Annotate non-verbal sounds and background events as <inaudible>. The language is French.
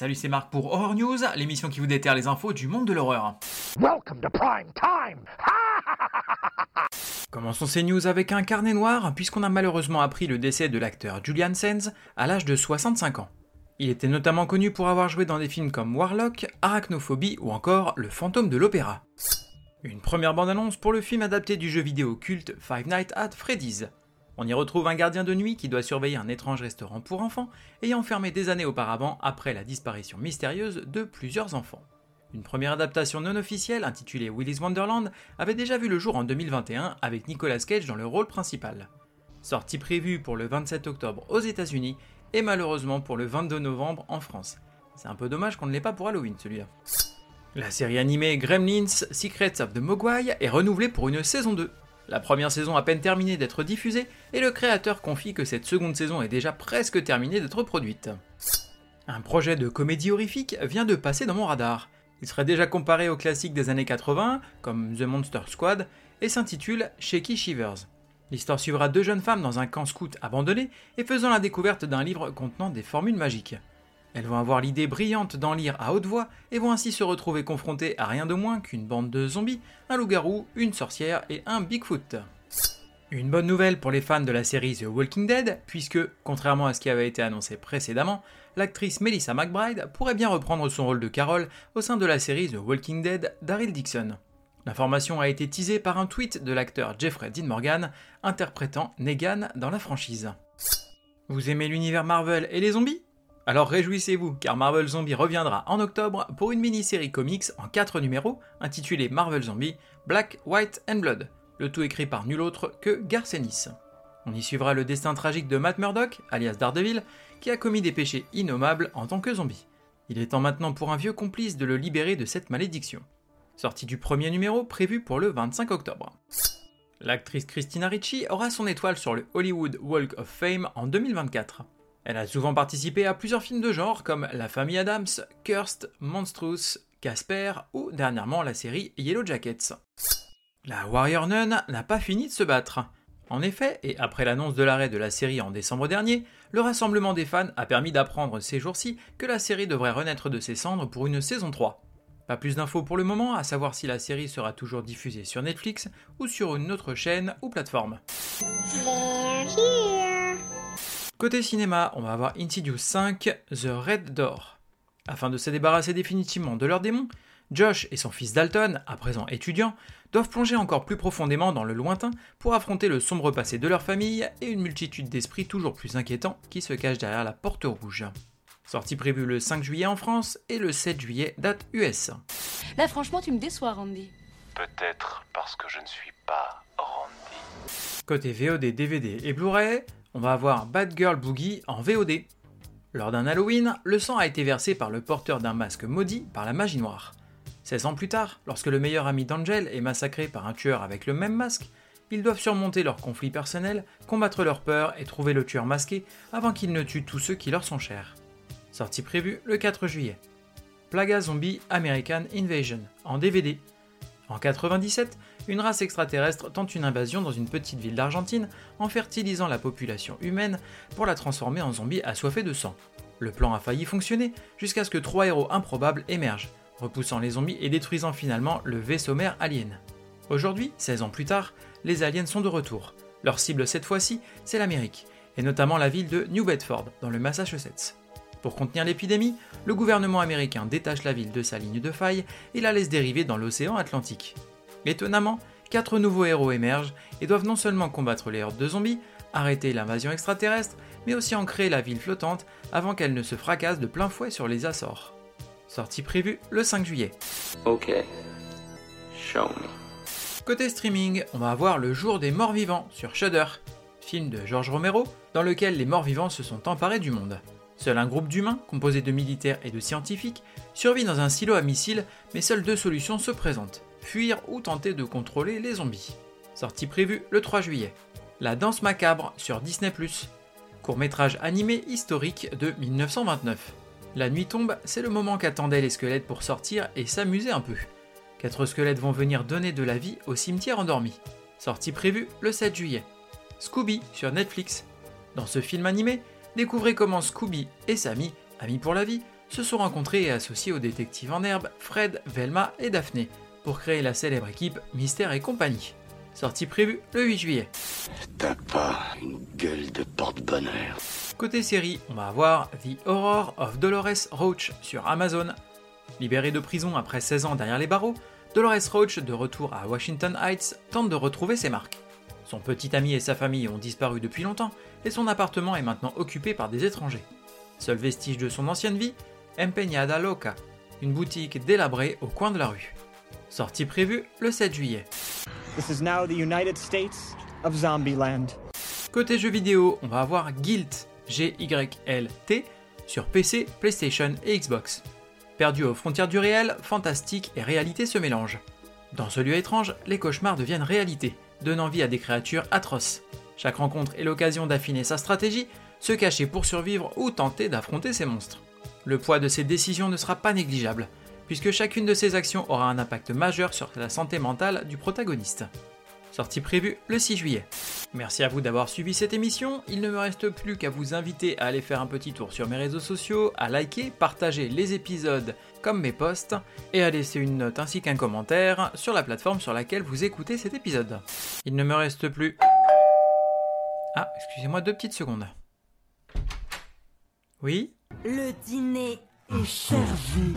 Salut, c'est Marc pour Horror News, l'émission qui vous déterre les infos du monde de l'horreur. Welcome to prime time. <laughs> Commençons ces news avec un carnet noir, puisqu'on a malheureusement appris le décès de l'acteur Julian Sands à l'âge de 65 ans. Il était notamment connu pour avoir joué dans des films comme Warlock, Arachnophobie ou encore Le fantôme de l'opéra. Une première bande-annonce pour le film adapté du jeu vidéo culte Five Nights at Freddy's. On y retrouve un gardien de nuit qui doit surveiller un étrange restaurant pour enfants, ayant fermé des années auparavant après la disparition mystérieuse de plusieurs enfants. Une première adaptation non officielle intitulée Willy's Wonderland avait déjà vu le jour en 2021 avec Nicolas Cage dans le rôle principal. Sortie prévue pour le 27 octobre aux États-Unis et malheureusement pour le 22 novembre en France. C'est un peu dommage qu'on ne l'ait pas pour Halloween celui-là. La série animée Gremlins Secrets of the Mogwai est renouvelée pour une saison 2. La première saison a peine terminée d'être diffusée et le créateur confie que cette seconde saison est déjà presque terminée d'être produite. Un projet de comédie horrifique vient de passer dans mon radar. Il serait déjà comparé aux classiques des années 80, comme The Monster Squad, et s'intitule Shaky Shivers. L'histoire suivra deux jeunes femmes dans un camp scout abandonné et faisant la découverte d'un livre contenant des formules magiques. Elles vont avoir l'idée brillante d'en lire à haute voix et vont ainsi se retrouver confrontées à rien de moins qu'une bande de zombies, un loup-garou, une sorcière et un Bigfoot. Une bonne nouvelle pour les fans de la série The Walking Dead, puisque, contrairement à ce qui avait été annoncé précédemment, l'actrice Melissa McBride pourrait bien reprendre son rôle de Carol au sein de la série The Walking Dead d'Aryl Dixon. L'information a été teasée par un tweet de l'acteur Jeffrey Dean Morgan interprétant Negan dans la franchise. Vous aimez l'univers Marvel et les zombies? Alors réjouissez-vous, car Marvel Zombie reviendra en octobre pour une mini-série comics en 4 numéros intitulée Marvel Zombie Black, White and Blood, le tout écrit par nul autre que Garcenis. On y suivra le destin tragique de Matt Murdock, alias Daredevil, qui a commis des péchés innommables en tant que zombie. Il est temps maintenant pour un vieux complice de le libérer de cette malédiction. Sortie du premier numéro prévu pour le 25 octobre. L'actrice Christina Ricci aura son étoile sur le Hollywood Walk of Fame en 2024. Elle a souvent participé à plusieurs films de genre comme La famille Adams, Cursed, Monstrous, Casper ou dernièrement la série Yellow Jackets. La Warrior Nun n'a pas fini de se battre. En effet, et après l'annonce de l'arrêt de la série en décembre dernier, le rassemblement des fans a permis d'apprendre ces jours-ci que la série devrait renaître de ses cendres pour une saison 3. Pas plus d'infos pour le moment, à savoir si la série sera toujours diffusée sur Netflix ou sur une autre chaîne ou plateforme. Côté cinéma, on va avoir Insidious 5, The Red Door. Afin de se débarrasser définitivement de leurs démons, Josh et son fils Dalton, à présent étudiants, doivent plonger encore plus profondément dans le lointain pour affronter le sombre passé de leur famille et une multitude d'esprits toujours plus inquiétants qui se cachent derrière la porte rouge. Sortie prévue le 5 juillet en France et le 7 juillet date US. Là franchement tu me déçois Randy. Peut-être parce que je ne suis pas Randy. Côté VOD, DVD et Blu-ray, on va avoir Bad Girl Boogie en VOD. Lors d'un Halloween, le sang a été versé par le porteur d'un masque maudit par la magie noire. 16 ans plus tard, lorsque le meilleur ami d'Angel est massacré par un tueur avec le même masque, ils doivent surmonter leurs conflits personnels, combattre leur peur et trouver le tueur masqué avant qu'il ne tue tous ceux qui leur sont chers. Sortie prévue le 4 juillet. Plaga Zombie American Invasion en DVD en 97, une race extraterrestre tente une invasion dans une petite ville d'Argentine en fertilisant la population humaine pour la transformer en zombie assoiffés de sang. Le plan a failli fonctionner jusqu'à ce que trois héros improbables émergent, repoussant les zombies et détruisant finalement le vaisseau mère alien. Aujourd'hui, 16 ans plus tard, les aliens sont de retour. Leur cible cette fois-ci, c'est l'Amérique, et notamment la ville de New Bedford, dans le Massachusetts. Pour contenir l'épidémie, le gouvernement américain détache la ville de sa ligne de faille et la laisse dériver dans l'océan Atlantique. Étonnamment, quatre nouveaux héros émergent et doivent non seulement combattre les hordes de zombies, arrêter l'invasion extraterrestre, mais aussi ancrer la ville flottante avant qu'elle ne se fracasse de plein fouet sur les Açores. Sortie prévue le 5 juillet. Ok. Show me. Côté streaming, on va avoir Le Jour des Morts Vivants sur Shudder, film de George Romero, dans lequel les morts vivants se sont emparés du monde. Seul un groupe d'humains, composé de militaires et de scientifiques, survit dans un silo à missiles, mais seules deux solutions se présentent fuir ou tenter de contrôler les zombies. Sortie prévue le 3 juillet. La danse macabre sur Disney. Court-métrage animé historique de 1929. La nuit tombe, c'est le moment qu'attendaient les squelettes pour sortir et s'amuser un peu. Quatre squelettes vont venir donner de la vie au cimetière endormi. Sortie prévue le 7 juillet. Scooby sur Netflix. Dans ce film animé, découvrez comment Scooby et Sammy, amis pour la vie, se sont rencontrés et associés aux détectives en herbe Fred, Velma et Daphné pour créer la célèbre équipe Mystère et compagnie. Sortie prévue le 8 juillet. T'as pas une gueule de porte-bonheur. Côté série, on va avoir The Horror of Dolores Roach sur Amazon. Libérée de prison après 16 ans derrière les barreaux, Dolores Roach, de retour à Washington Heights, tente de retrouver ses marques. Son petit ami et sa famille ont disparu depuis longtemps et son appartement est maintenant occupé par des étrangers. Seul vestige de son ancienne vie, Empeñada Loca, une boutique délabrée au coin de la rue. Sortie prévue le 7 juillet. This is now the United States of Zombieland. Côté jeux vidéo, on va avoir Guilt, G-Y-L-T, sur PC, PlayStation et Xbox. Perdu aux frontières du réel, fantastique et réalité se mélangent. Dans ce lieu étrange, les cauchemars deviennent réalité, donnant vie à des créatures atroces. Chaque rencontre est l'occasion d'affiner sa stratégie, se cacher pour survivre ou tenter d'affronter ces monstres. Le poids de ces décisions ne sera pas négligeable, puisque chacune de ces actions aura un impact majeur sur la santé mentale du protagoniste. Sortie prévue le 6 juillet. Merci à vous d'avoir suivi cette émission. Il ne me reste plus qu'à vous inviter à aller faire un petit tour sur mes réseaux sociaux, à liker, partager les épisodes comme mes posts et à laisser une note ainsi qu'un commentaire sur la plateforme sur laquelle vous écoutez cet épisode. Il ne me reste plus. Ah, excusez-moi deux petites secondes. Oui? Le dîner est servi.